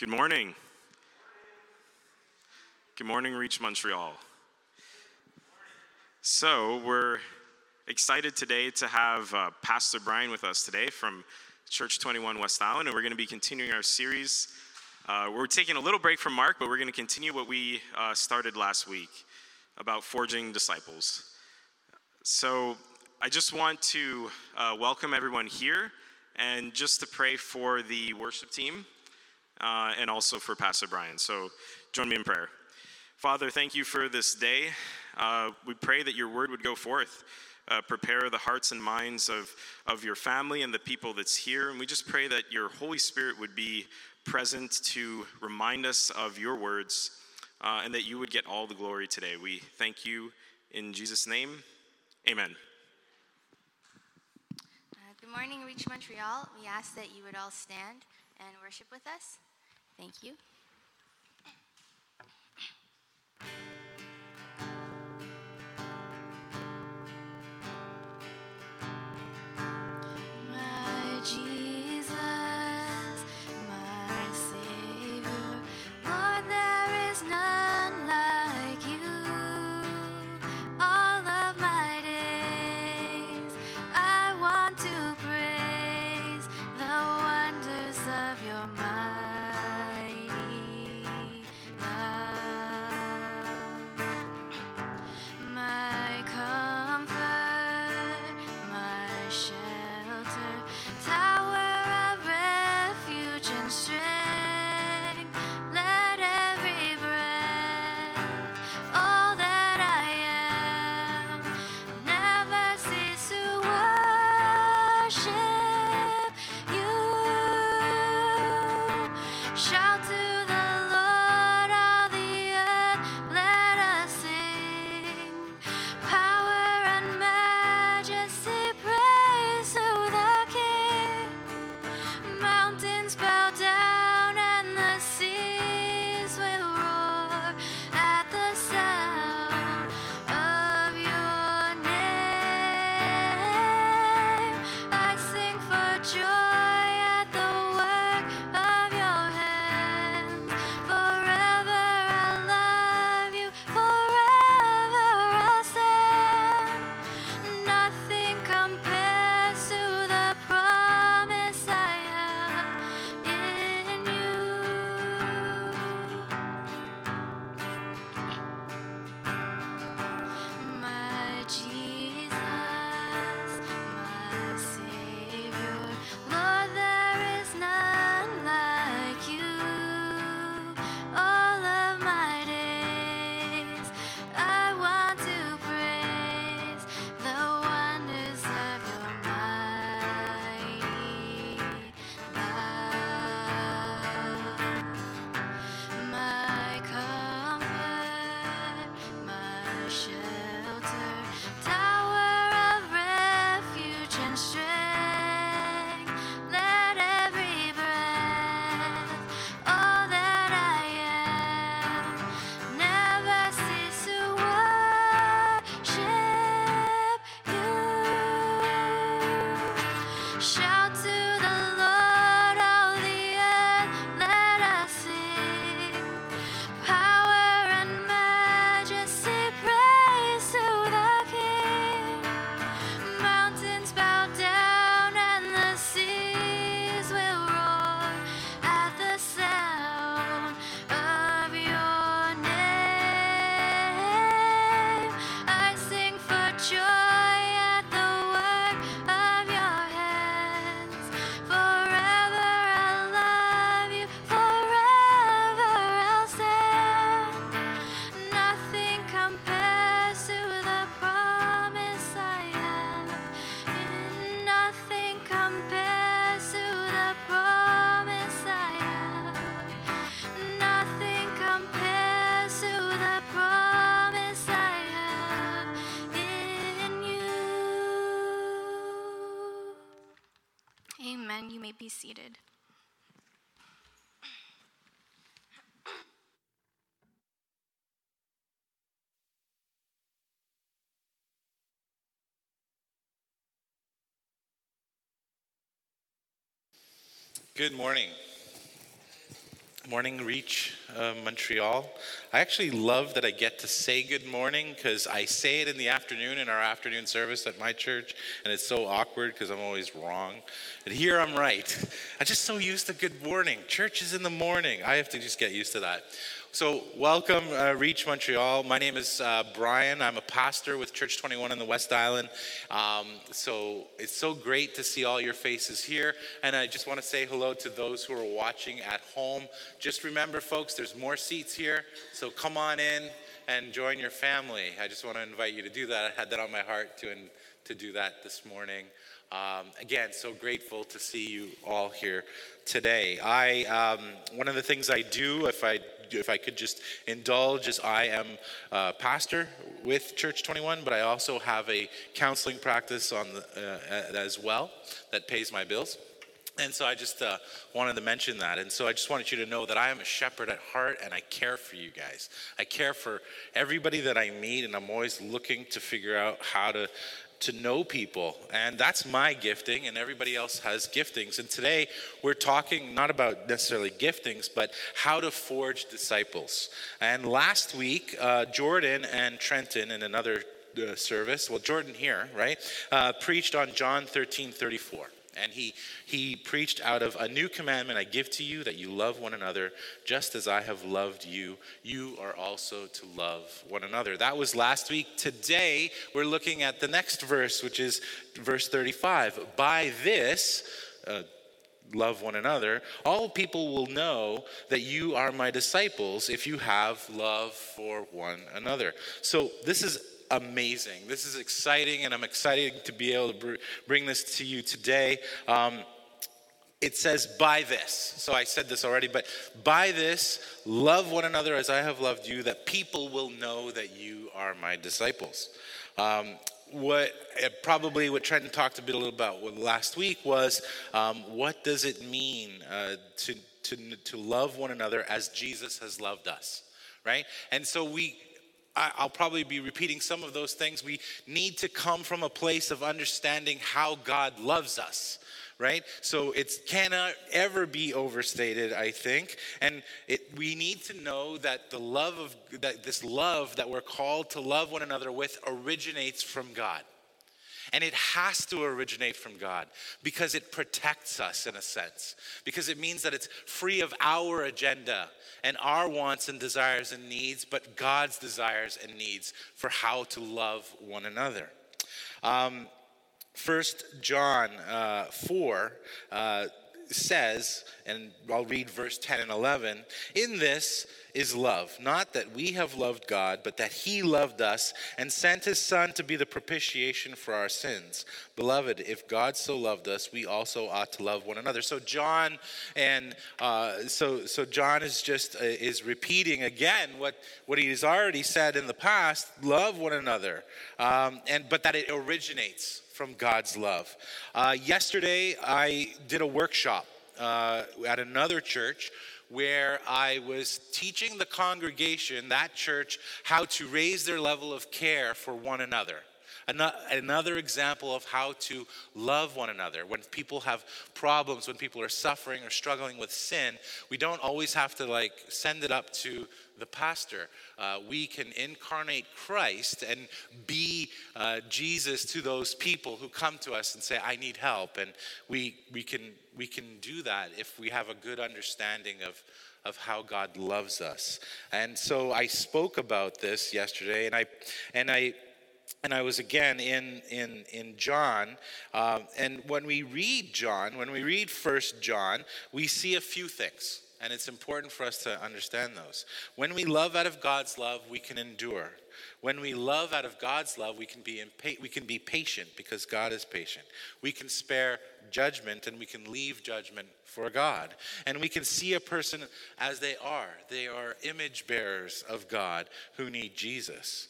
Good morning. Good morning, Reach Montreal. So, we're excited today to have uh, Pastor Brian with us today from Church 21 West Island, and we're going to be continuing our series. Uh, we're taking a little break from Mark, but we're going to continue what we uh, started last week about forging disciples. So, I just want to uh, welcome everyone here and just to pray for the worship team uh, and also for Pastor Brian. So join me in prayer. Father, thank you for this day. Uh, we pray that your word would go forth. Uh, prepare the hearts and minds of, of your family and the people that's here. And we just pray that your Holy Spirit would be present to remind us of your words uh, and that you would get all the glory today. We thank you in Jesus' name. Amen. Good morning, Reach Montreal. We ask that you would all stand and worship with us. Thank you. Good morning. Morning, Reach uh, Montreal. I actually love that I get to say good morning because I say it in the afternoon in our afternoon service at my church, and it's so awkward because I'm always wrong. And here I'm right. I'm just so used to good morning. Church is in the morning. I have to just get used to that. So, welcome, uh, Reach Montreal. My name is uh, Brian. I'm a pastor with Church 21 in the West Island. Um, so, it's so great to see all your faces here. And I just want to say hello to those who are watching at home. Just remember, folks, there's more seats here. So, come on in and join your family. I just want to invite you to do that. I had that on my heart to, to do that this morning. Um, again, so grateful to see you all here today. I um, one of the things I do, if I if I could just indulge, is I am a pastor with Church 21, but I also have a counseling practice on the, uh, as well that pays my bills. And so I just uh, wanted to mention that. And so I just wanted you to know that I am a shepherd at heart and I care for you guys. I care for everybody that I meet, and I'm always looking to figure out how to to know people. And that's my gifting, and everybody else has giftings. And today we're talking not about necessarily giftings, but how to forge disciples. And last week, uh, Jordan and Trenton in another uh, service, well, Jordan here, right, uh, preached on John 13 34. And he, he preached out of a new commandment I give to you that you love one another just as I have loved you. You are also to love one another. That was last week. Today, we're looking at the next verse, which is verse 35. By this, uh, love one another, all people will know that you are my disciples if you have love for one another. So, this is amazing. This is exciting, and I'm excited to be able to br- bring this to you today. Um, it says, by this. So I said this already, but by this, love one another as I have loved you, that people will know that you are my disciples. Um, what uh, probably what Trenton talked a bit a little about last week was um, what does it mean uh, to, to, to love one another as Jesus has loved us, right? And so we I'll probably be repeating some of those things. We need to come from a place of understanding how God loves us, right? So it cannot ever be overstated, I think. And it, we need to know that the love of that this love that we're called to love one another with originates from God. And it has to originate from God because it protects us in a sense, because it means that it's free of our agenda and our wants and desires and needs, but God's desires and needs for how to love one another. Um, First John uh, 4 uh, says, and I'll read verse 10 and 11 In this is love, not that we have loved God, but that He loved us and sent His Son to be the propitiation for our sins. Beloved, if God so loved us, we also ought to love one another. So John and uh, so so John is just uh, is repeating again what what he has already said in the past: love one another, um, and but that it originates from God's love. Uh, yesterday, I did a workshop uh, at another church where I was teaching the congregation, that church, how to raise their level of care for one another. Another example of how to love one another. When people have problems, when people are suffering or struggling with sin, we don't always have to like send it up to the pastor. Uh, we can incarnate Christ and be uh, Jesus to those people who come to us and say, I need help. And we, we, can, we can do that if we have a good understanding of, of how God loves us. And so I spoke about this yesterday, and I, and I, and I was again in in in John, uh, and when we read John, when we read First John, we see a few things, and it's important for us to understand those. When we love out of God's love, we can endure. When we love out of God's love, we can be impa- we can be patient because God is patient. We can spare judgment and we can leave judgment for God. And we can see a person as they are. They are image bearers of God who need Jesus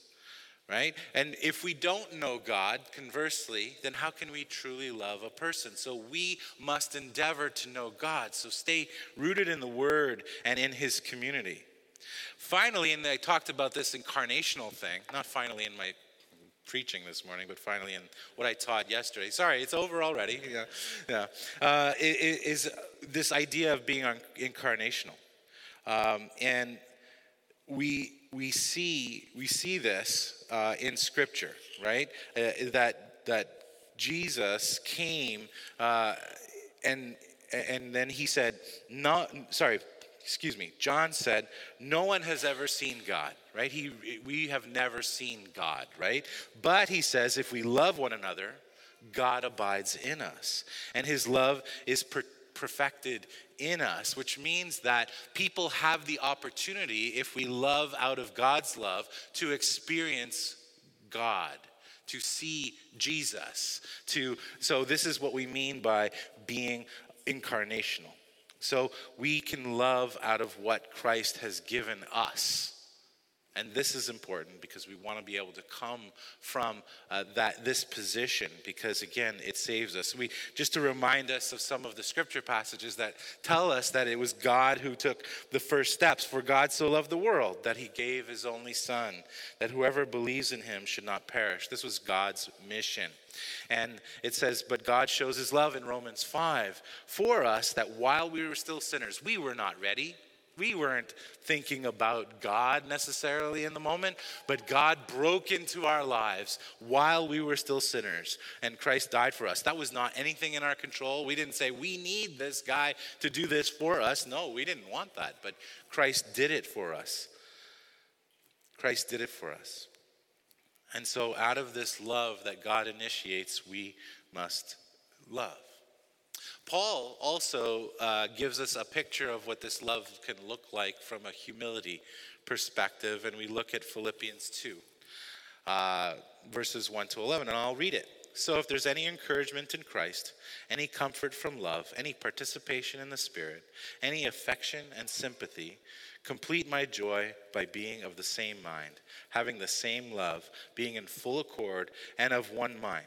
right? And if we don't know God, conversely, then how can we truly love a person? So we must endeavor to know God. So stay rooted in the Word and in His community. Finally, and I talked about this incarnational thing, not finally in my preaching this morning, but finally in what I taught yesterday. Sorry, it's over already. Yeah, yeah. Uh, is this idea of being incarnational Um, and we, we, see, we see this uh, in Scripture, right? Uh, that, that Jesus came uh, and, and then he said, "Not sorry, excuse me, John said, No one has ever seen God, right? He, we have never seen God, right? But he says, if we love one another, God abides in us. And his love is per- perfected in us, which means that people have the opportunity, if we love out of God's love, to experience God to see Jesus to so this is what we mean by being incarnational so we can love out of what Christ has given us. And this is important because we want to be able to come from uh, that this position because again it saves us. We just to remind us of some of the scripture passages that tell us that it was God who took the first steps. For God so loved the world that he gave his only son that whoever believes in him should not perish. This was God's mission. And it says, But God shows his love in Romans 5 for us that while we were still sinners, we were not ready. We weren't thinking about God necessarily in the moment, but God broke into our lives while we were still sinners, and Christ died for us. That was not anything in our control. We didn't say, We need this guy to do this for us. No, we didn't want that, but Christ did it for us. Christ did it for us. And so, out of this love that God initiates, we must love. Paul also uh, gives us a picture of what this love can look like from a humility perspective, and we look at Philippians 2, uh, verses 1 to 11, and I'll read it. So, if there's any encouragement in Christ, any comfort from love, any participation in the Spirit, any affection and sympathy, Complete my joy by being of the same mind, having the same love, being in full accord and of one mind.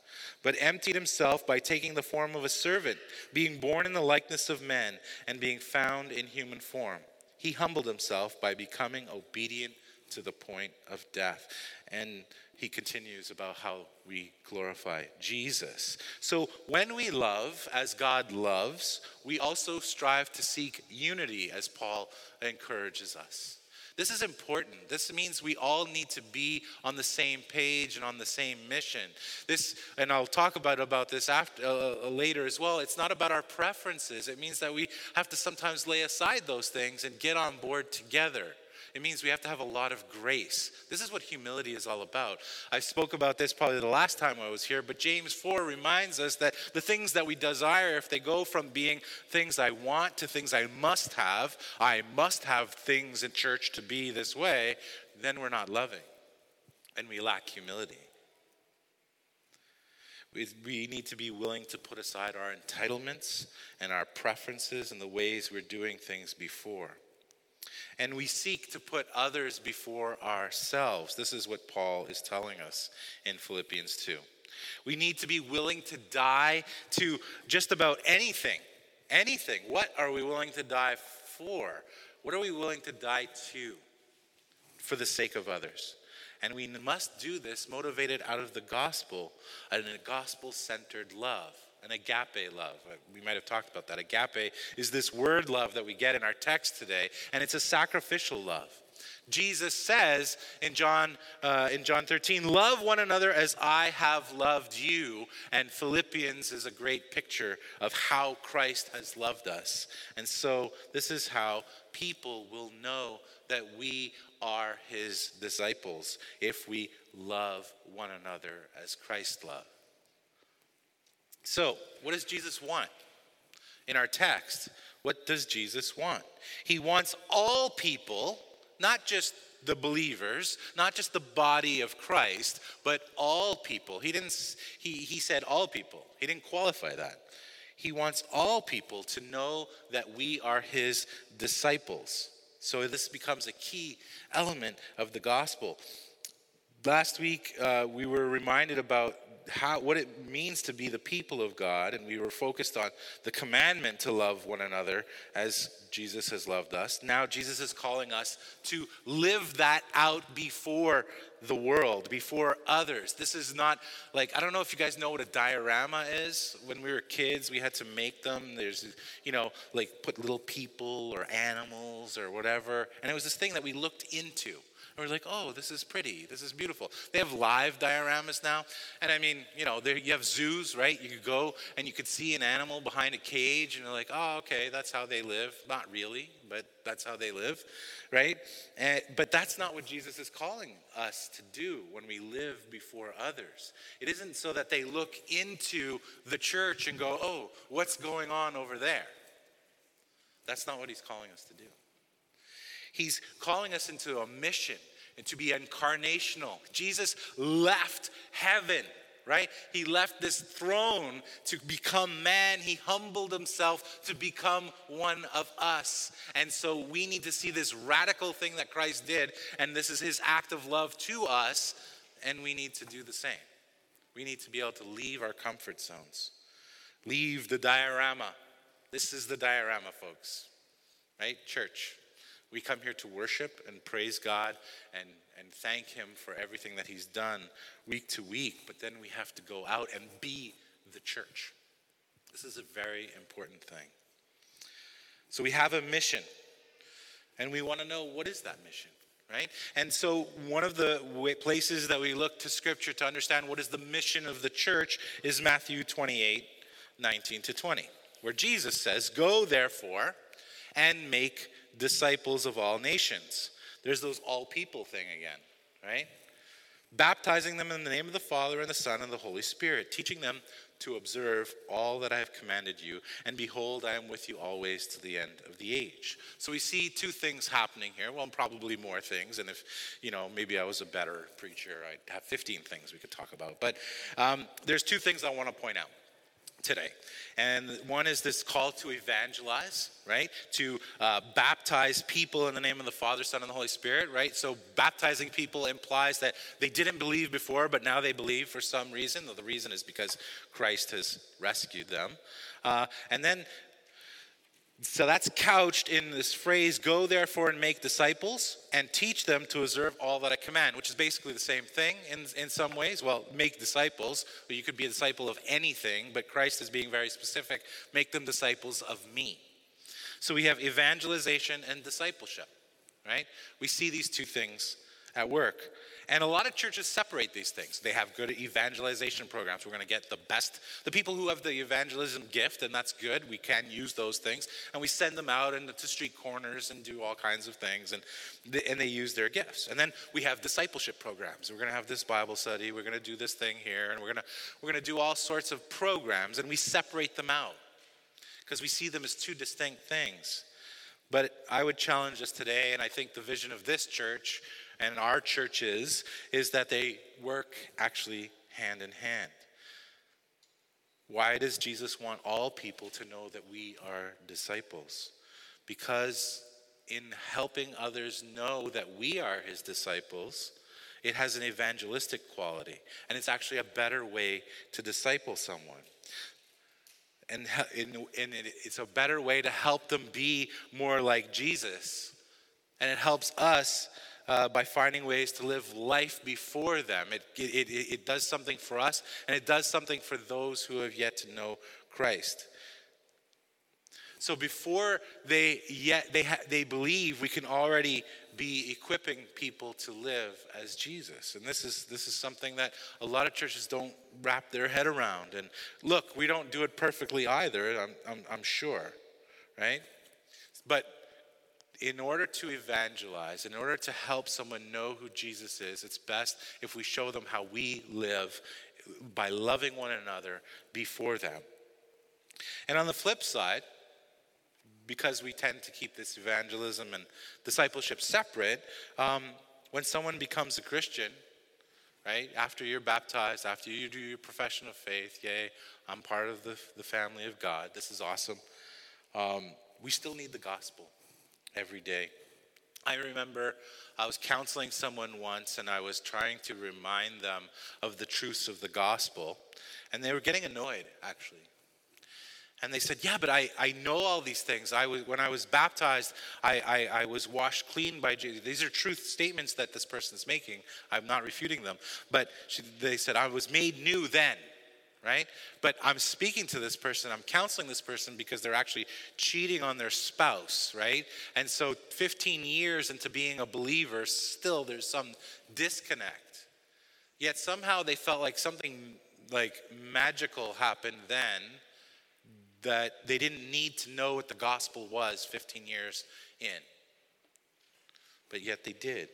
but emptied himself by taking the form of a servant, being born in the likeness of men, and being found in human form. He humbled himself by becoming obedient to the point of death. And he continues about how we glorify Jesus. So when we love as God loves, we also strive to seek unity as Paul encourages us. This is important. This means we all need to be on the same page and on the same mission. This, and I'll talk about about this after uh, uh, later as well. It's not about our preferences. It means that we have to sometimes lay aside those things and get on board together. It means we have to have a lot of grace. This is what humility is all about. I spoke about this probably the last time I was here, but James 4 reminds us that the things that we desire, if they go from being things I want to things I must have, I must have things in church to be this way, then we're not loving and we lack humility. We, we need to be willing to put aside our entitlements and our preferences and the ways we're doing things before and we seek to put others before ourselves. This is what Paul is telling us in Philippians 2. We need to be willing to die to just about anything. Anything. What are we willing to die for? What are we willing to die to for the sake of others? And we must do this motivated out of the gospel and a gospel centered love an agape love. Uh, we might have talked about that. Agape is this word love that we get in our text today, and it's a sacrificial love. Jesus says in John, uh, in John 13, Love one another as I have loved you. And Philippians is a great picture of how Christ has loved us. And so, this is how people will know that we are his disciples if we love one another as Christ loved. So, what does Jesus want? In our text, what does Jesus want? He wants all people, not just the believers, not just the body of Christ, but all people. He didn't he, he said all people. He didn't qualify that. He wants all people to know that we are his disciples. So this becomes a key element of the gospel. last week uh, we were reminded about how what it means to be the people of God, and we were focused on the commandment to love one another as Jesus has loved us. Now Jesus is calling us to live that out before the world, before others. This is not like I don't know if you guys know what a diorama is. When we were kids, we had to make them. There's you know like put little people or animals or whatever, and it was this thing that we looked into. We're like, oh, this is pretty. This is beautiful. They have live dioramas now. And I mean, you know, you have zoos, right? You could go and you could see an animal behind a cage, and you're like, oh, okay, that's how they live. Not really, but that's how they live, right? And, but that's not what Jesus is calling us to do when we live before others. It isn't so that they look into the church and go, oh, what's going on over there? That's not what he's calling us to do. He's calling us into a mission and to be incarnational. Jesus left heaven, right? He left this throne to become man. He humbled himself to become one of us. And so we need to see this radical thing that Christ did, and this is his act of love to us, and we need to do the same. We need to be able to leave our comfort zones, leave the diorama. This is the diorama, folks, right? Church. We come here to worship and praise God and, and thank Him for everything that He's done week to week, but then we have to go out and be the church. This is a very important thing. So we have a mission, and we want to know what is that mission? Right? And so, one of the places that we look to Scripture to understand what is the mission of the church is Matthew 28 19 to 20, where Jesus says, Go therefore and make disciples of all nations. There's those all people thing again, right? Baptizing them in the name of the Father and the Son and the Holy Spirit, teaching them to observe all that I have commanded you. And behold, I am with you always to the end of the age. So we see two things happening here. Well, probably more things. And if, you know, maybe I was a better preacher, I'd have 15 things we could talk about. But um, there's two things I want to point out today. And one is this call to evangelize, right? To uh, baptize people in the name of the Father, Son, and the Holy Spirit, right? So baptizing people implies that they didn't believe before, but now they believe for some reason. Though The reason is because Christ has rescued them. Uh, and then so that's couched in this phrase go therefore and make disciples and teach them to observe all that I command, which is basically the same thing in, in some ways. Well, make disciples, you could be a disciple of anything, but Christ is being very specific make them disciples of me. So we have evangelization and discipleship, right? We see these two things at work. And a lot of churches separate these things. They have good evangelization programs. We're going to get the best, the people who have the evangelism gift, and that's good. We can use those things. And we send them out into street corners and do all kinds of things, and and they use their gifts. And then we have discipleship programs. We're going to have this Bible study. We're going to do this thing here, and we're going to, we're going to do all sorts of programs, and we separate them out because we see them as two distinct things. But I would challenge us today, and I think the vision of this church and our churches is that they work actually hand in hand. Why does Jesus want all people to know that we are disciples? Because in helping others know that we are his disciples, it has an evangelistic quality. And it's actually a better way to disciple someone. And, and it's a better way to help them be more like Jesus. And it helps us uh, by finding ways to live life before them. It, it, it, it does something for us, and it does something for those who have yet to know Christ. So before they yet they ha- they believe, we can already be equipping people to live as Jesus. And this is this is something that a lot of churches don't wrap their head around. And look, we don't do it perfectly either. I'm I'm, I'm sure, right? But in order to evangelize, in order to help someone know who Jesus is, it's best if we show them how we live by loving one another before them. And on the flip side, because we tend to keep this evangelism and discipleship separate, um, when someone becomes a Christian, right, after you're baptized, after you do your profession of faith, yay, I'm part of the, the family of God, this is awesome, um, we still need the gospel every day. I remember I was counseling someone once and I was trying to remind them of the truths of the gospel, and they were getting annoyed, actually. And they said, Yeah, but I, I know all these things. I was, when I was baptized, I, I, I was washed clean by Jesus. These are truth statements that this person is making. I'm not refuting them. But she, they said, I was made new then right? But I'm speaking to this person, I'm counseling this person because they're actually cheating on their spouse, right? And so 15 years into being a believer, still there's some disconnect. Yet somehow they felt like something like magical happened then that they didn't need to know what the gospel was 15 years in. But yet they did.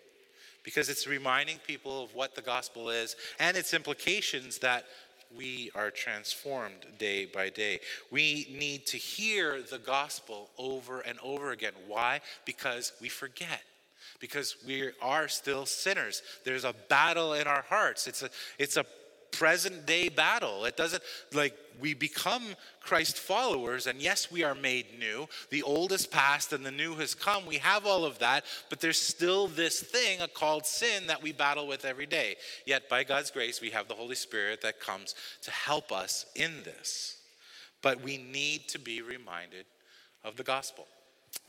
Because it's reminding people of what the gospel is and its implications that we are transformed day by day. We need to hear the gospel over and over again. Why? Because we forget. Because we are still sinners. There's a battle in our hearts. It's a, it's a present day battle. It doesn't like we become Christ followers, and yes, we are made new. The old is past and the new has come. We have all of that, but there's still this thing called sin that we battle with every day. Yet, by God's grace, we have the Holy Spirit that comes to help us in this. But we need to be reminded of the gospel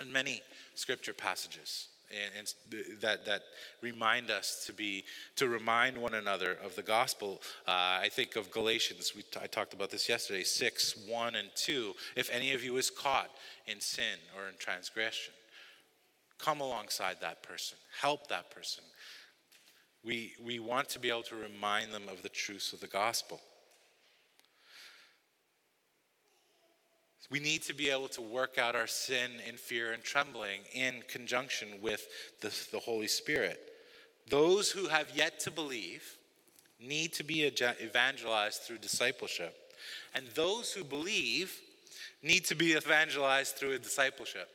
in many scripture passages and, and that, that remind us to be to remind one another of the gospel. Uh, i think of galatians we I talked about this yesterday 6 1 and 2 if any of you is caught in sin or in transgression come alongside that person help that person. We, we want to be able to remind them of the truths of the gospel We need to be able to work out our sin in fear and trembling in conjunction with the, the Holy Spirit. Those who have yet to believe need to be evangelized through discipleship. And those who believe need to be evangelized through a discipleship.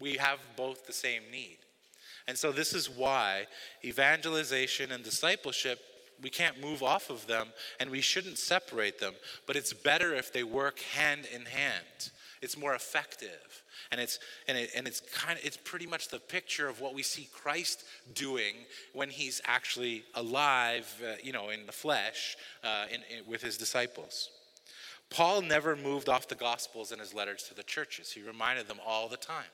We have both the same need. And so, this is why evangelization and discipleship we can't move off of them and we shouldn't separate them, but it's better if they work hand in hand. It's more effective. And it's and, it, and it's kind of it's pretty much the picture of what we see Christ doing when he's actually alive, uh, you know, in the flesh, uh, in, in, with his disciples. Paul never moved off the Gospels in his letters to the churches. He reminded them all the time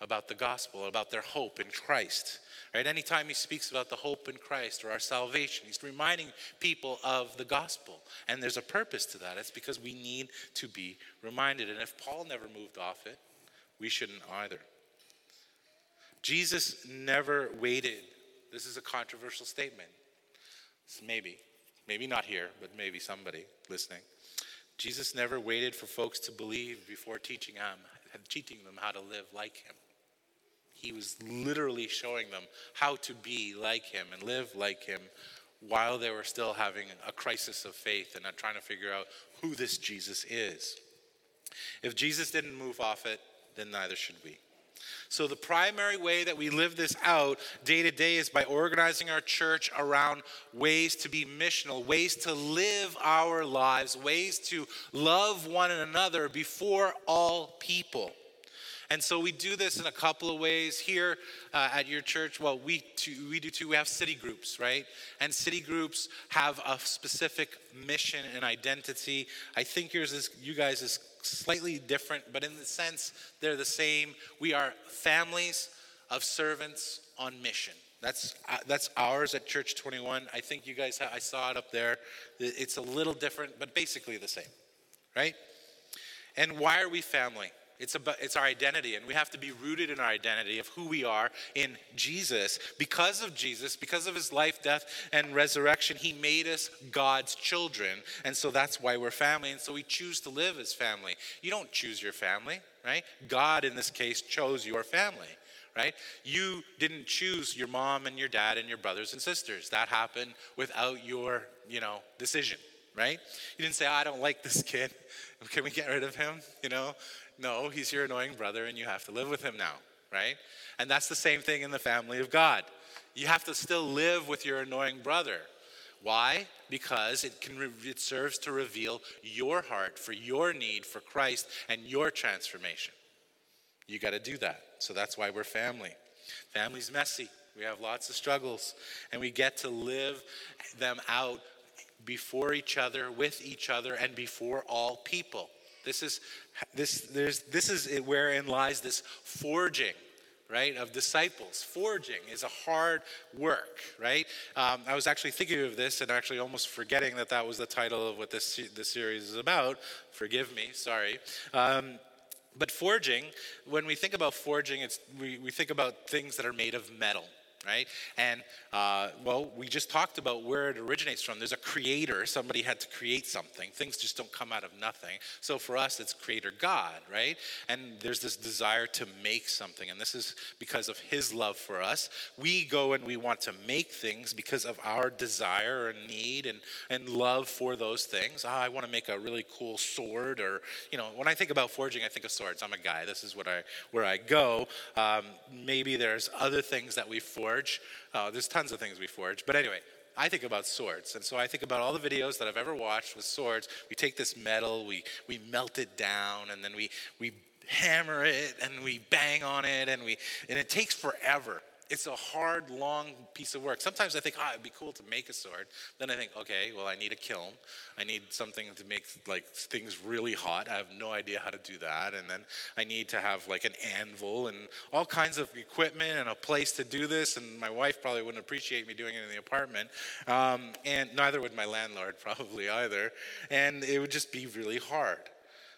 about the gospel, about their hope in Christ. Right? Anytime he speaks about the hope in Christ or our salvation, he's reminding people of the gospel. And there's a purpose to that. It's because we need to be reminded. And if Paul never moved off it, we shouldn't either. Jesus never waited. This is a controversial statement. Maybe, maybe not here, but maybe somebody listening. Jesus never waited for folks to believe before teaching them, teaching them how to live like him. He was literally showing them how to be like him and live like him while they were still having a crisis of faith and trying to figure out who this Jesus is. If Jesus didn't move off it, then neither should we. So, the primary way that we live this out day to day is by organizing our church around ways to be missional, ways to live our lives, ways to love one another before all people. And so we do this in a couple of ways here uh, at your church. Well, we, too, we do too. We have city groups, right? And city groups have a specific mission and identity. I think yours is, you guys is slightly different, but in the sense they're the same. We are families of servants on mission. That's, uh, that's ours at Church 21. I think you guys, I saw it up there. It's a little different, but basically the same, right? And why are we family? It's, about, it's our identity, and we have to be rooted in our identity of who we are in Jesus. Because of Jesus, because of his life, death, and resurrection, he made us God's children. And so that's why we're family. And so we choose to live as family. You don't choose your family, right? God, in this case, chose your family right? You didn't choose your mom and your dad and your brothers and sisters. That happened without your, you know, decision, right? You didn't say, I don't like this kid. Can we get rid of him? You know, no, he's your annoying brother and you have to live with him now, right? And that's the same thing in the family of God. You have to still live with your annoying brother. Why? Because it, can, it serves to reveal your heart for your need for Christ and your transformation. You got to do that. So that's why we're family. Family's messy. We have lots of struggles, and we get to live them out before each other, with each other, and before all people. This is this there's this is wherein lies this forging right, of disciples. Forging is a hard work, right? Um, I was actually thinking of this and actually almost forgetting that that was the title of what this, this series is about. Forgive me, sorry. Um, but forging, when we think about forging, it's, we, we think about things that are made of metal, right? And uh, well, we just talked about where it originates from. There's a creator, somebody had to create something. Things just don't come out of nothing. So for us, it's creator God, right? And there's this desire to make something. And this is because of his love for us. We go and we want to make things because of our desire and need and, and love for those things. Oh, I want to make a really cool sword, or, you know, when I think about forging, I think of swords. I'm a guy. This is what I, where I go. Um, maybe there's other things that we forge forge. Uh, there's tons of things we forge. But anyway, I think about swords. And so I think about all the videos that I've ever watched with swords. We take this metal, we, we melt it down, and then we, we hammer it and we bang on it, and, we, and it takes forever it's a hard, long piece of work. Sometimes I think, oh, it'd be cool to make a sword. Then I think, okay, well, I need a kiln. I need something to make like things really hot. I have no idea how to do that. And then I need to have like an anvil and all kinds of equipment and a place to do this. And my wife probably wouldn't appreciate me doing it in the apartment. Um, and neither would my landlord probably either. And it would just be really hard.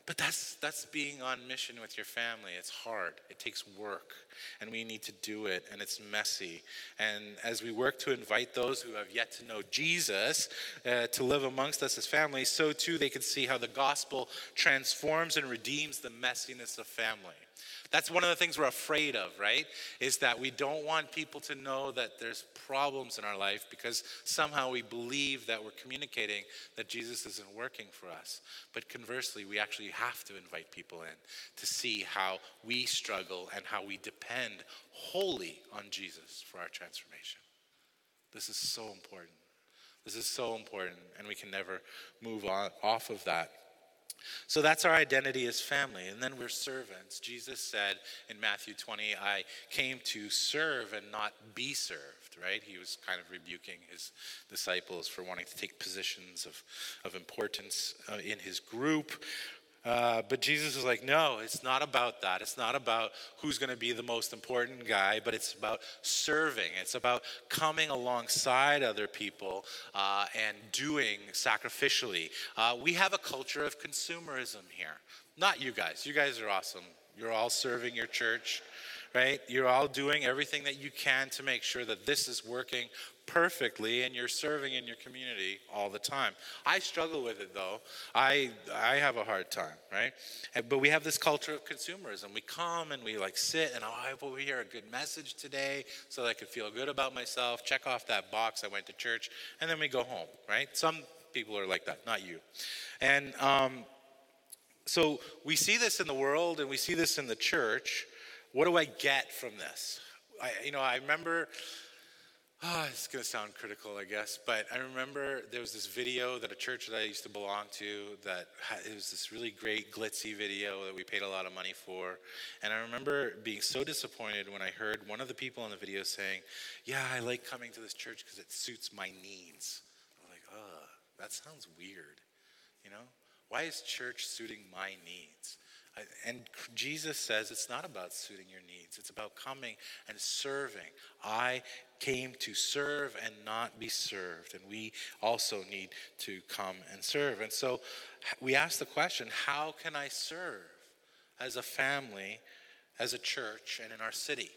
But that's, that's being on mission with your family. It's hard, it takes work, and we need to do it, and it's messy. And as we work to invite those who have yet to know Jesus uh, to live amongst us as family, so too they can see how the gospel transforms and redeems the messiness of family. That's one of the things we're afraid of, right? Is that we don't want people to know that there's problems in our life because somehow we believe that we're communicating that Jesus isn't working for us. But conversely, we actually have to invite people in to see how we struggle and how we depend wholly on Jesus for our transformation. This is so important. This is so important, and we can never move on off of that. So that's our identity as family. And then we're servants. Jesus said in Matthew 20, I came to serve and not be served, right? He was kind of rebuking his disciples for wanting to take positions of, of importance uh, in his group. Uh, but Jesus is like, no, it's not about that. It's not about who's going to be the most important guy, but it's about serving. It's about coming alongside other people uh, and doing sacrificially. Uh, we have a culture of consumerism here. Not you guys. You guys are awesome. You're all serving your church right? You're all doing everything that you can to make sure that this is working perfectly and you're serving in your community all the time. I struggle with it though. I I have a hard time, right? But we have this culture of consumerism. We come and we like sit and oh, I hope we hear a good message today so that I could feel good about myself, check off that box I went to church, and then we go home, right? Some people are like that, not you. And um, so we see this in the world and we see this in the church what do I get from this? I, you know, I remember, oh, it's going to sound critical, I guess, but I remember there was this video that a church that I used to belong to that had, it was this really great glitzy video that we paid a lot of money for. And I remember being so disappointed when I heard one of the people in the video saying, Yeah, I like coming to this church because it suits my needs. I'm like, oh, that sounds weird. You know, why is church suiting my needs? And Jesus says it's not about suiting your needs, it's about coming and serving. I came to serve and not be served. And we also need to come and serve. And so we ask the question how can I serve as a family, as a church, and in our city?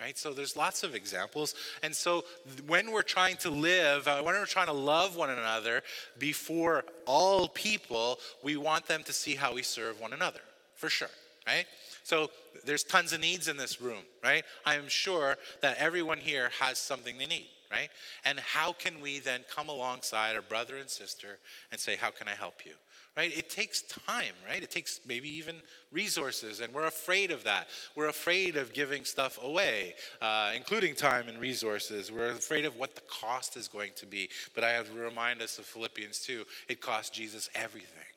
Right? So there's lots of examples. And so when we're trying to live, uh, when we're trying to love one another before all people, we want them to see how we serve one another for sure, right? So there's tons of needs in this room, right? I am sure that everyone here has something they need, right? And how can we then come alongside our brother and sister and say, How can I help you? Right? It takes time, right? It takes maybe even resources, and we're afraid of that. We're afraid of giving stuff away, uh, including time and resources. We're afraid of what the cost is going to be. But I have to remind us of Philippians 2 it cost Jesus everything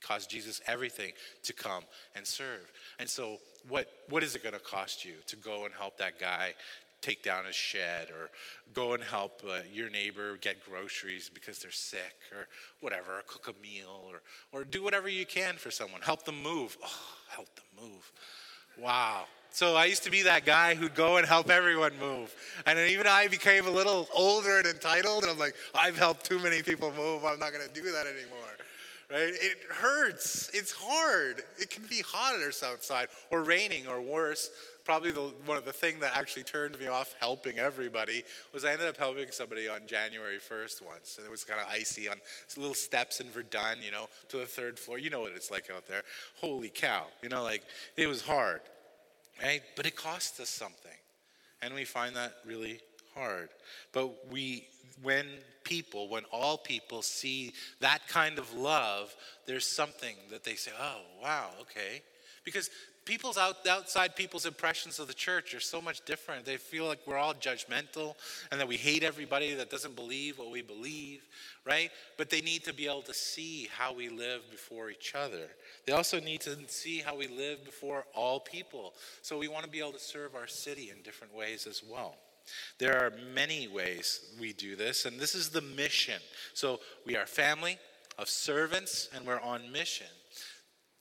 It cost Jesus everything to come and serve. And so, what, what is it going to cost you to go and help that guy take down his shed or go and help uh, your neighbor get groceries because they're sick or whatever, or cook a meal or, or do whatever you can for someone. Help them move. Oh, help them move. Wow. So I used to be that guy who'd go and help everyone move. And then even I became a little older and entitled, and I'm like, I've helped too many people move. I'm not going to do that anymore. Right? It hurts. It's hard. It can be hot outside or raining or worse. Probably the, one of the things that actually turned me off helping everybody was I ended up helping somebody on January 1st once. And it was kind of icy on little steps in Verdun, you know, to the third floor. You know what it's like out there. Holy cow. You know, like it was hard right? But it costs us something. And we find that really hard. But we, when people, when all people see that kind of love, there's something that they say, oh, wow, okay. Because people's out, outside people's impressions of the church are so much different. They feel like we're all judgmental and that we hate everybody that doesn't believe what we believe, right? But they need to be able to see how we live before each other. They also need to see how we live before all people. So we want to be able to serve our city in different ways as well. There are many ways we do this, and this is the mission. So we are family of servants, and we're on mission.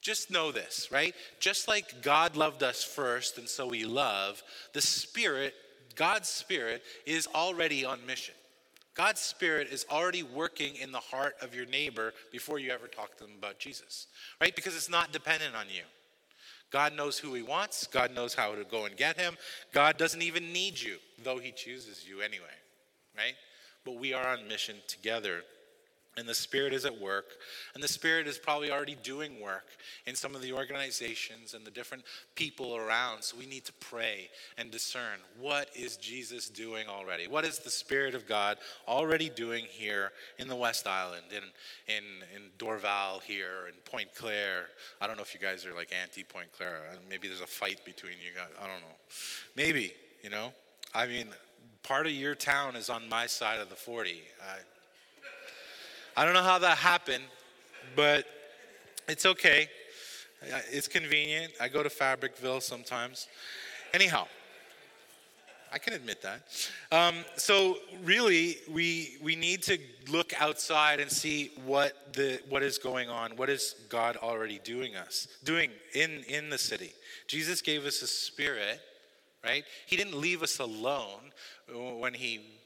Just know this, right? Just like God loved us first, and so we love, the Spirit, God's Spirit, is already on mission. God's Spirit is already working in the heart of your neighbor before you ever talk to them about Jesus, right? Because it's not dependent on you. God knows who He wants, God knows how to go and get Him. God doesn't even need you, though He chooses you anyway, right? But we are on mission together and the Spirit is at work. And the Spirit is probably already doing work in some of the organizations and the different people around. So we need to pray and discern what is Jesus doing already? What is the Spirit of God already doing here in the West Island, in, in, in Dorval here, in Pointe-Claire? I don't know if you guys are like anti Pointe-Claire. Uh, maybe there's a fight between you guys. I don't know. Maybe, you know? I mean, part of your town is on my side of the 40. I don't know how that happened, but it's okay. It's convenient. I go to Fabricville sometimes. Anyhow, I can admit that. Um, so really, we we need to look outside and see what the what is going on. What is God already doing us doing in in the city? Jesus gave us a spirit, right? He didn't leave us alone when he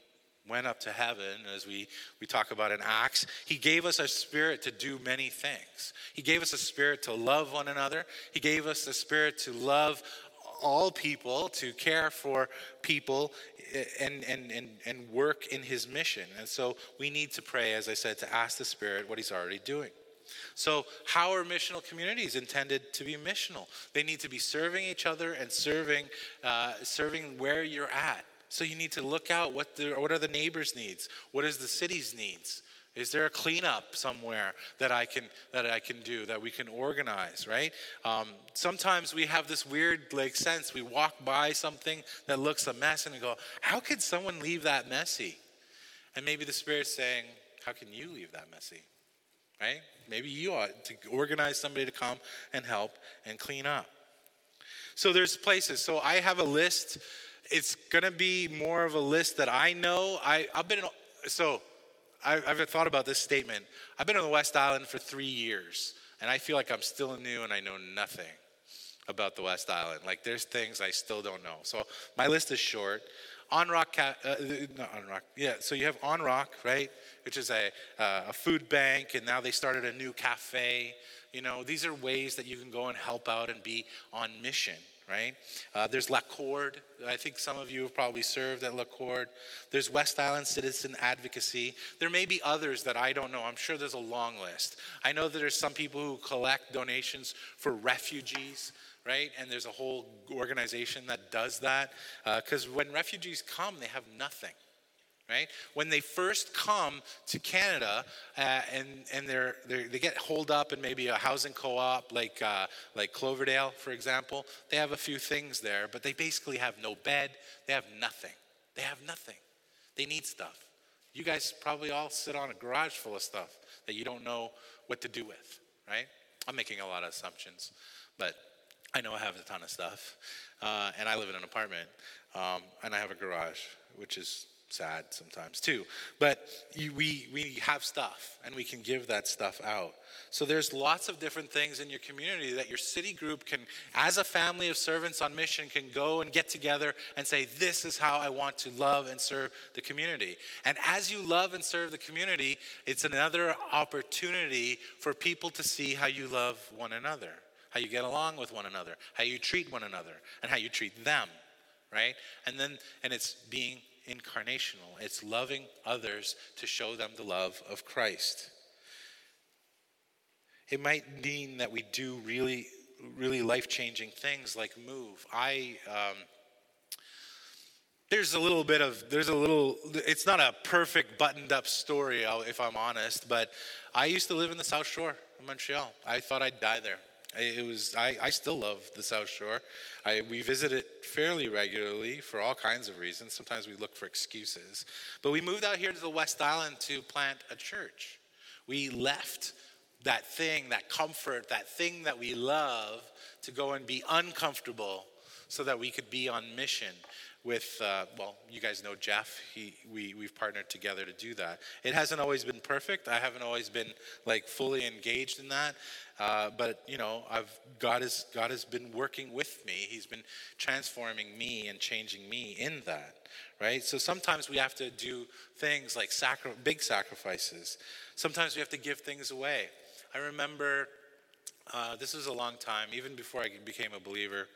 went up to heaven, as we, we talk about in Acts, he gave us a spirit to do many things. He gave us a spirit to love one another. He gave us a spirit to love all people, to care for people, and, and, and, and work in his mission. And so we need to pray, as I said, to ask the Spirit what he's already doing. So, how are missional communities intended to be missional? They need to be serving each other and serving, uh, serving where you're at. So you need to look out what the, what are the neighbors' needs? What is the city's needs? Is there a cleanup somewhere that I can that I can do that we can organize? Right. Um, sometimes we have this weird like sense. We walk by something that looks a mess and we go, "How could someone leave that messy?" And maybe the Spirit's saying, "How can you leave that messy?" Right. Maybe you ought to organize somebody to come and help and clean up. So there's places. So I have a list it's to be more of a list that I know. I, I've been, so I, I've thought about this statement. I've been on the West Island for three years, and I feel like I'm still new and I know nothing about the West Island. Like there's things I still don't know. So my list is short. On Rock, uh, not On Rock, yeah. So you have On Rock, right, which is a uh, a food bank, and now they started a new cafe. You know, these are ways that you can go and help out and be on mission right? Uh, there's La Corde. I think some of you have probably served at La Corde. There's West Island Citizen Advocacy. There may be others that I don't know. I'm sure there's a long list. I know that there's some people who collect donations for refugees, right? And there's a whole organization that does that. Because uh, when refugees come, they have nothing right? When they first come to Canada uh, and, and they're, they're, they get holed up in maybe a housing co op like, uh, like Cloverdale, for example, they have a few things there, but they basically have no bed. They have nothing. They have nothing. They need stuff. You guys probably all sit on a garage full of stuff that you don't know what to do with, right? I'm making a lot of assumptions, but I know I have a ton of stuff. Uh, and I live in an apartment, um, and I have a garage, which is sad sometimes too. But we, we have stuff, and we can give that stuff out. So there's lots of different things in your community that your city group can, as a family of servants on mission, can go and get together and say, This is how I want to love and serve the community. And as you love and serve the community, it's another opportunity for people to see how you love one another, how you get along with one another, how you treat one another, and how you treat them, right? And then, and it's being incarnational, it's loving others to show them the love of Christ. It might mean that we do really, really life changing things like move. I, um, there's a little bit of, there's a little, it's not a perfect buttoned up story, if I'm honest, but I used to live in the South Shore of Montreal. I thought I'd die there. It was I, I still love the South Shore. I, we visit it fairly regularly for all kinds of reasons. Sometimes we look for excuses. But we moved out here to the West Island to plant a church. We left that thing, that comfort, that thing that we love to go and be uncomfortable so that we could be on mission with, uh, well, you guys know Jeff. He, we, we've partnered together to do that. It hasn't always been perfect. I haven't always been like fully engaged in that. Uh, but you know, I've, God, has, God has been working with me. He's been transforming me and changing me in that, right? So sometimes we have to do things like sacri- big sacrifices. Sometimes we have to give things away. I remember uh, this was a long time, even before I became a believer.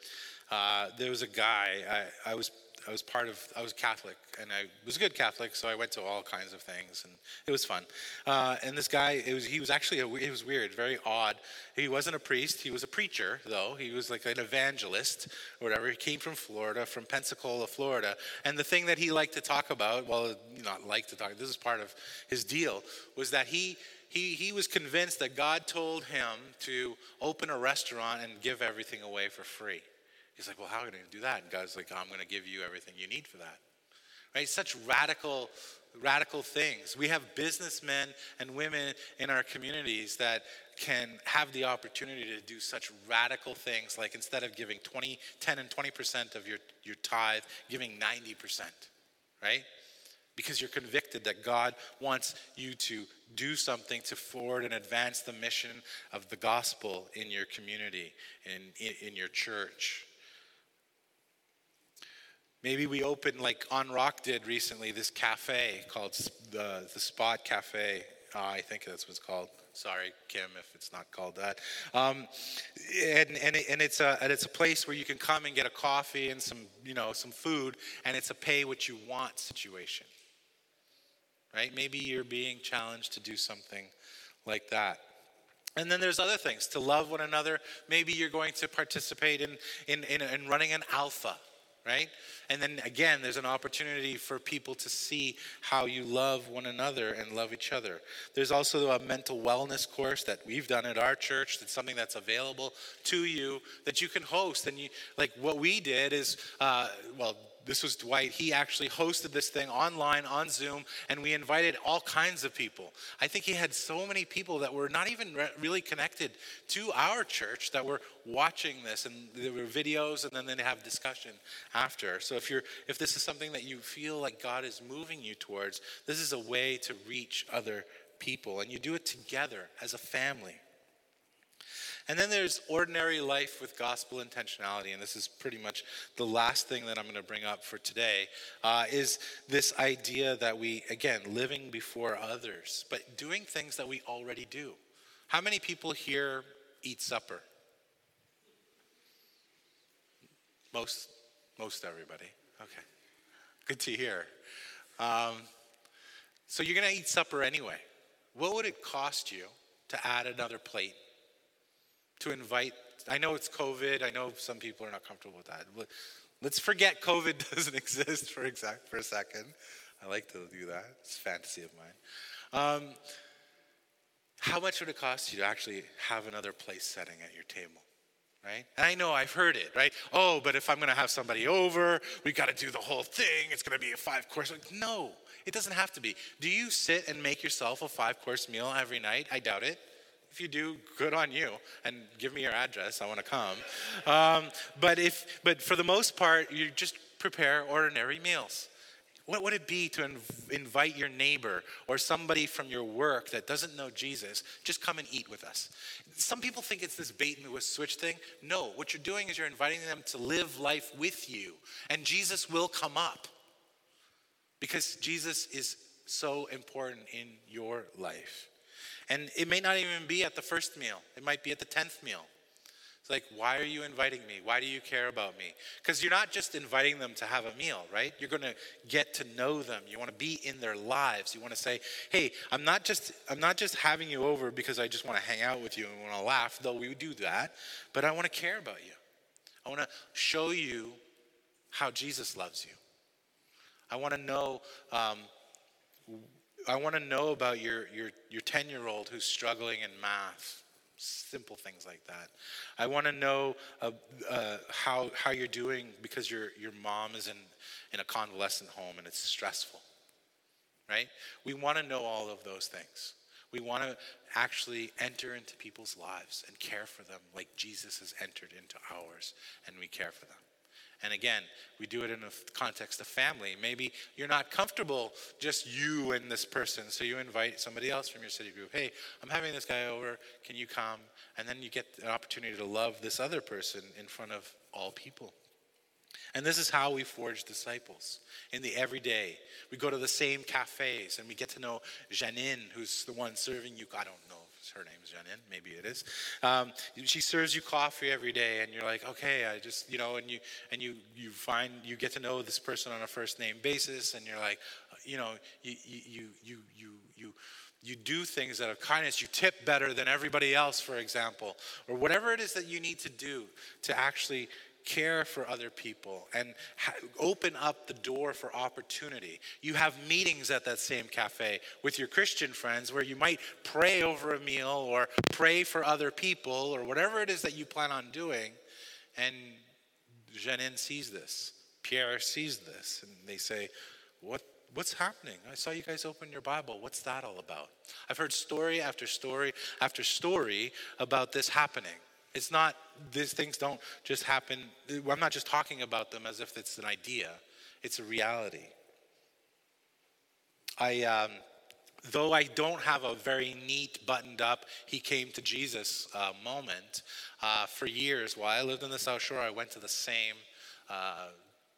Uh, there was a guy, I, I was I was part of, I was Catholic, and I was a good Catholic, so I went to all kinds of things, and it was fun. Uh, and this guy, was, he was actually, a, it was weird, very odd. He wasn't a priest, he was a preacher, though. He was like an evangelist or whatever. He came from Florida, from Pensacola, Florida. And the thing that he liked to talk about, well, not like to talk, this is part of his deal, was that he, he, he was convinced that God told him to open a restaurant and give everything away for free. He's like, well, how are you going to do that? And God's like, I'm going to give you everything you need for that. Right? Such radical, radical things. We have businessmen and women in our communities that can have the opportunity to do such radical things, like instead of giving 20, 10 and 20% of your, your tithe, giving 90%, right? Because you're convicted that God wants you to do something to forward and advance the mission of the gospel in your community, in, in, in your church. Maybe we open, like On Rock did recently, this cafe called the, the Spot Cafe. Uh, I think that's what it's called. Sorry, Kim, if it's not called that. Um, and and, it, and it's a and it's a place where you can come and get a coffee and some you know some food, and it's a pay what you want situation. Right? Maybe you're being challenged to do something like that. And then there's other things to love one another. Maybe you're going to participate in in, in, in running an alpha right? And then again, there's an opportunity for people to see how you love one another and love each other. There's also a mental wellness course that we've done at our church. That's something that's available to you that you can host. And you, like what we did is, uh, well, this was Dwight. He actually hosted this thing online on Zoom, and we invited all kinds of people. I think he had so many people that were not even re- really connected to our church that were watching this, and there were videos, and then they have discussion after. So if you're if this is something that you feel like God is moving you towards, this is a way to reach other people, and you do it together as a family. And then there's ordinary life with gospel intentionality, and this is pretty much the last thing that I'm going to bring up for today, uh, is this idea that we, again, living before others, but doing things that we already do. How many people here eat supper? Most, most everybody. Okay, good to hear. Um, so you're going to eat supper anyway. What would it cost you to add another plate to invite. I know it's COVID. I know some people are not comfortable with that. Let's forget COVID doesn't exist for exact for a second. I like to do that. It's fantasy of mine. Um, how much would it cost you to actually have another place setting at your table? Right? And I know I've heard it, right? Oh, but if I'm going to have somebody over, we got to do the whole thing. It's going to be a five course. No, it doesn't have to be. Do you sit and make yourself a five course meal every night? I doubt it. If you do, good on you, and give me your address. I want to come. Um, but if, but for the most part, you just prepare ordinary meals. What would it be to inv- invite your neighbor or somebody from your work that doesn't know Jesus, just come and eat with us? Some people think it's this bait and switch thing. No, what you're doing is you're inviting them to live life with you, and Jesus will come up because Jesus is so important in your life. And it may not even be at the first meal, it might be at the 10th meal. It's like, why are you inviting me? Why do you care about me? Because you're not just inviting them to have a meal, right? You're going to get to know them. You want to be in their lives. You want to say, hey, I'm not just I'm not just having you over because I just want to hang out with you and want to laugh, though we do that, but I want to care about you. I want to show you how Jesus loves you. I want to know. Um, I want to know about your your your ten year old who's struggling in math simple things like that. I want to know uh, uh, how, how you're doing because your, your mom is in, in a convalescent home and it's stressful, right? We want to know all of those things. We want to actually enter into people's lives and care for them like Jesus has entered into ours and we care for them. And again, we do it in the context of family. Maybe you're not comfortable just you and this person, so you invite somebody else from your city group. Hey, I'm having this guy over. Can you come? And then you get an opportunity to love this other person in front of all people. And this is how we forge disciples in the everyday. We go to the same cafes and we get to know Janine, who's the one serving you. I don't know her name is Janine, maybe it is. Um, she serves you coffee every day, and you're like, okay, I just, you know, and you and you you find you get to know this person on a first name basis, and you're like, you know, you you you you you you do things out of kindness. You tip better than everybody else, for example, or whatever it is that you need to do to actually care for other people and open up the door for opportunity. You have meetings at that same cafe with your Christian friends where you might pray over a meal or pray for other people or whatever it is that you plan on doing. And Janine sees this, Pierre sees this, and they say, What what's happening? I saw you guys open your Bible. What's that all about? I've heard story after story after story about this happening. It's not, these things don't just happen. I'm not just talking about them as if it's an idea, it's a reality. I, um, though I don't have a very neat, buttoned up, he came to Jesus uh, moment, uh, for years while I lived in the South Shore, I went to the same uh,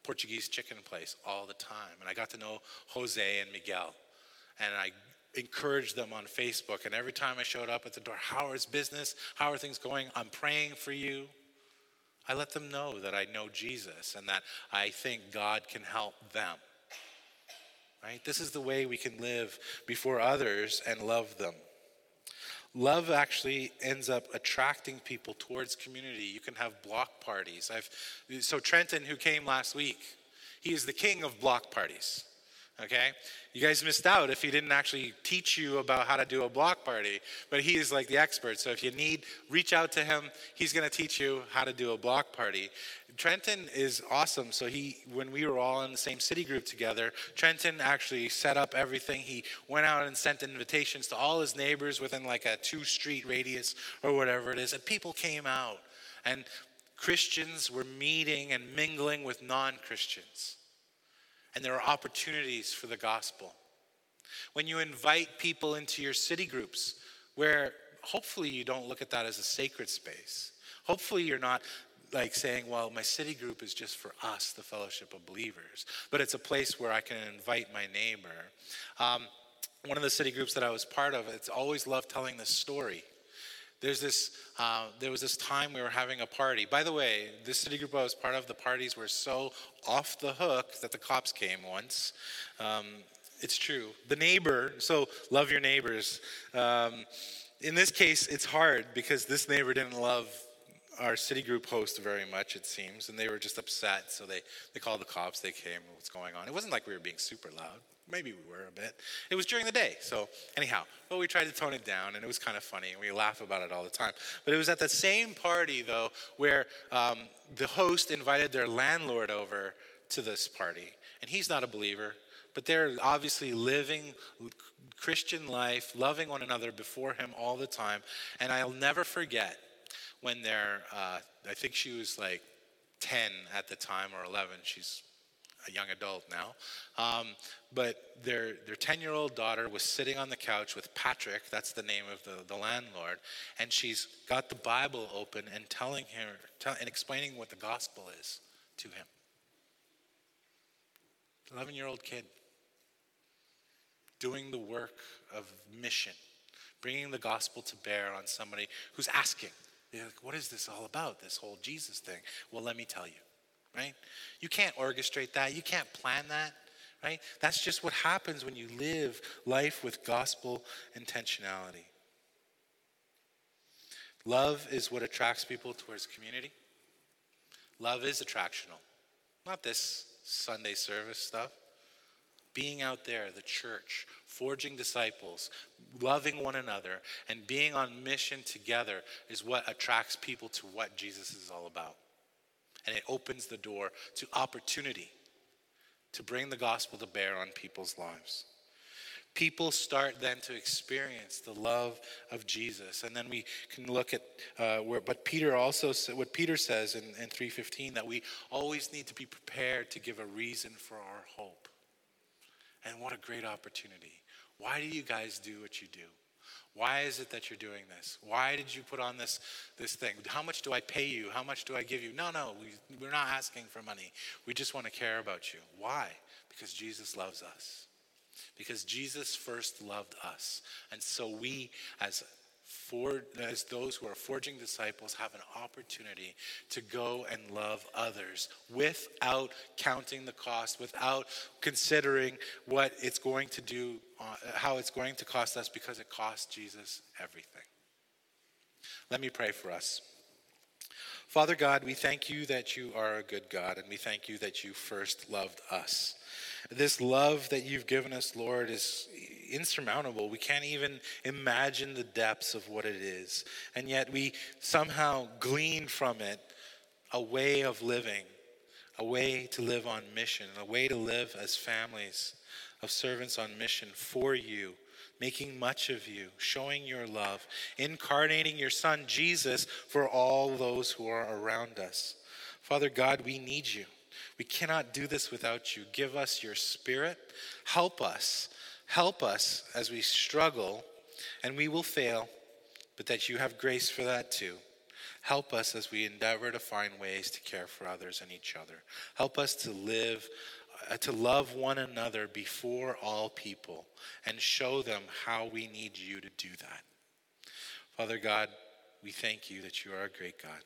Portuguese chicken place all the time. And I got to know Jose and Miguel. And I encourage them on Facebook. And every time I showed up at the door, how is business? How are things going? I'm praying for you. I let them know that I know Jesus and that I think God can help them. Right? This is the way we can live before others and love them. Love actually ends up attracting people towards community. You can have block parties. I've, so Trenton, who came last week, he is the king of block parties okay? You guys missed out if he didn't actually teach you about how to do a block party, but he is like the expert. So if you need, reach out to him. He's going to teach you how to do a block party. Trenton is awesome. So he, when we were all in the same city group together, Trenton actually set up everything. He went out and sent invitations to all his neighbors within like a two street radius or whatever it is, and people came out. And Christians were meeting and mingling with non Christians and there are opportunities for the gospel. When you invite people into your city groups, where hopefully you don't look at that as a sacred space, hopefully you're not like saying, well, my city group is just for us, the fellowship of believers, but it's a place where I can invite my neighbor. Um, one of the city groups that I was part of, it's always loved telling this story. There's this, uh, there was this time we were having a party. By the way, this city group I was part of, the parties were so off the hook that the cops came once. Um, it's true. The neighbor, so love your neighbors. Um, in this case, it's hard because this neighbor didn't love our city group host very much, it seems, and they were just upset. So they, they called the cops, they came, what's going on? It wasn't like we were being super loud. Maybe we were a bit. It was during the day. So, anyhow, well, we tried to tone it down, and it was kind of funny, and we laugh about it all the time. But it was at the same party, though, where um, the host invited their landlord over to this party. and he's not a believer, but they're obviously living Christian life, loving one another before him all the time. And I'll never forget when they're, uh, I think she was like 10 at the time or 11. She's a young adult now. Um, but their, their 10 year old daughter was sitting on the couch with Patrick, that's the name of the, the landlord, and she's got the Bible open and telling her tell, and explaining what the gospel is to him. 11 year old kid doing the work of mission, bringing the gospel to bear on somebody who's asking, like, What is this all about, this whole Jesus thing? Well, let me tell you right? You can't orchestrate that, you can't plan that, right? That's just what happens when you live life with gospel intentionality. Love is what attracts people towards community. Love is attractional, not this Sunday service stuff. Being out there, the church, forging disciples, loving one another, and being on mission together is what attracts people to what Jesus is all about and it opens the door to opportunity to bring the gospel to bear on people's lives. People start then to experience the love of Jesus, and then we can look at uh, where. But Peter also what Peter says in, in three fifteen that we always need to be prepared to give a reason for our hope. And what a great opportunity! Why do you guys do what you do? Why is it that you're doing this? Why did you put on this, this thing? How much do I pay you? How much do I give you? No, no, we, we're not asking for money. We just want to care about you. Why? Because Jesus loves us. Because Jesus first loved us. And so we, as for, as those who are forging disciples have an opportunity to go and love others without counting the cost, without considering what it's going to do, uh, how it's going to cost us, because it cost Jesus everything. Let me pray for us. Father God, we thank you that you are a good God, and we thank you that you first loved us. This love that you've given us, Lord, is insurmountable. We can't even imagine the depths of what it is. And yet we somehow glean from it a way of living, a way to live on mission, a way to live as families of servants on mission for you, making much of you, showing your love, incarnating your Son Jesus for all those who are around us. Father God, we need you. We cannot do this without you. Give us your spirit. Help us Help us as we struggle, and we will fail, but that you have grace for that too. Help us as we endeavor to find ways to care for others and each other. Help us to live, uh, to love one another before all people and show them how we need you to do that. Father God, we thank you that you are a great God.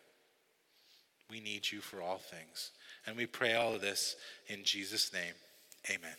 We need you for all things. And we pray all of this in Jesus' name. Amen.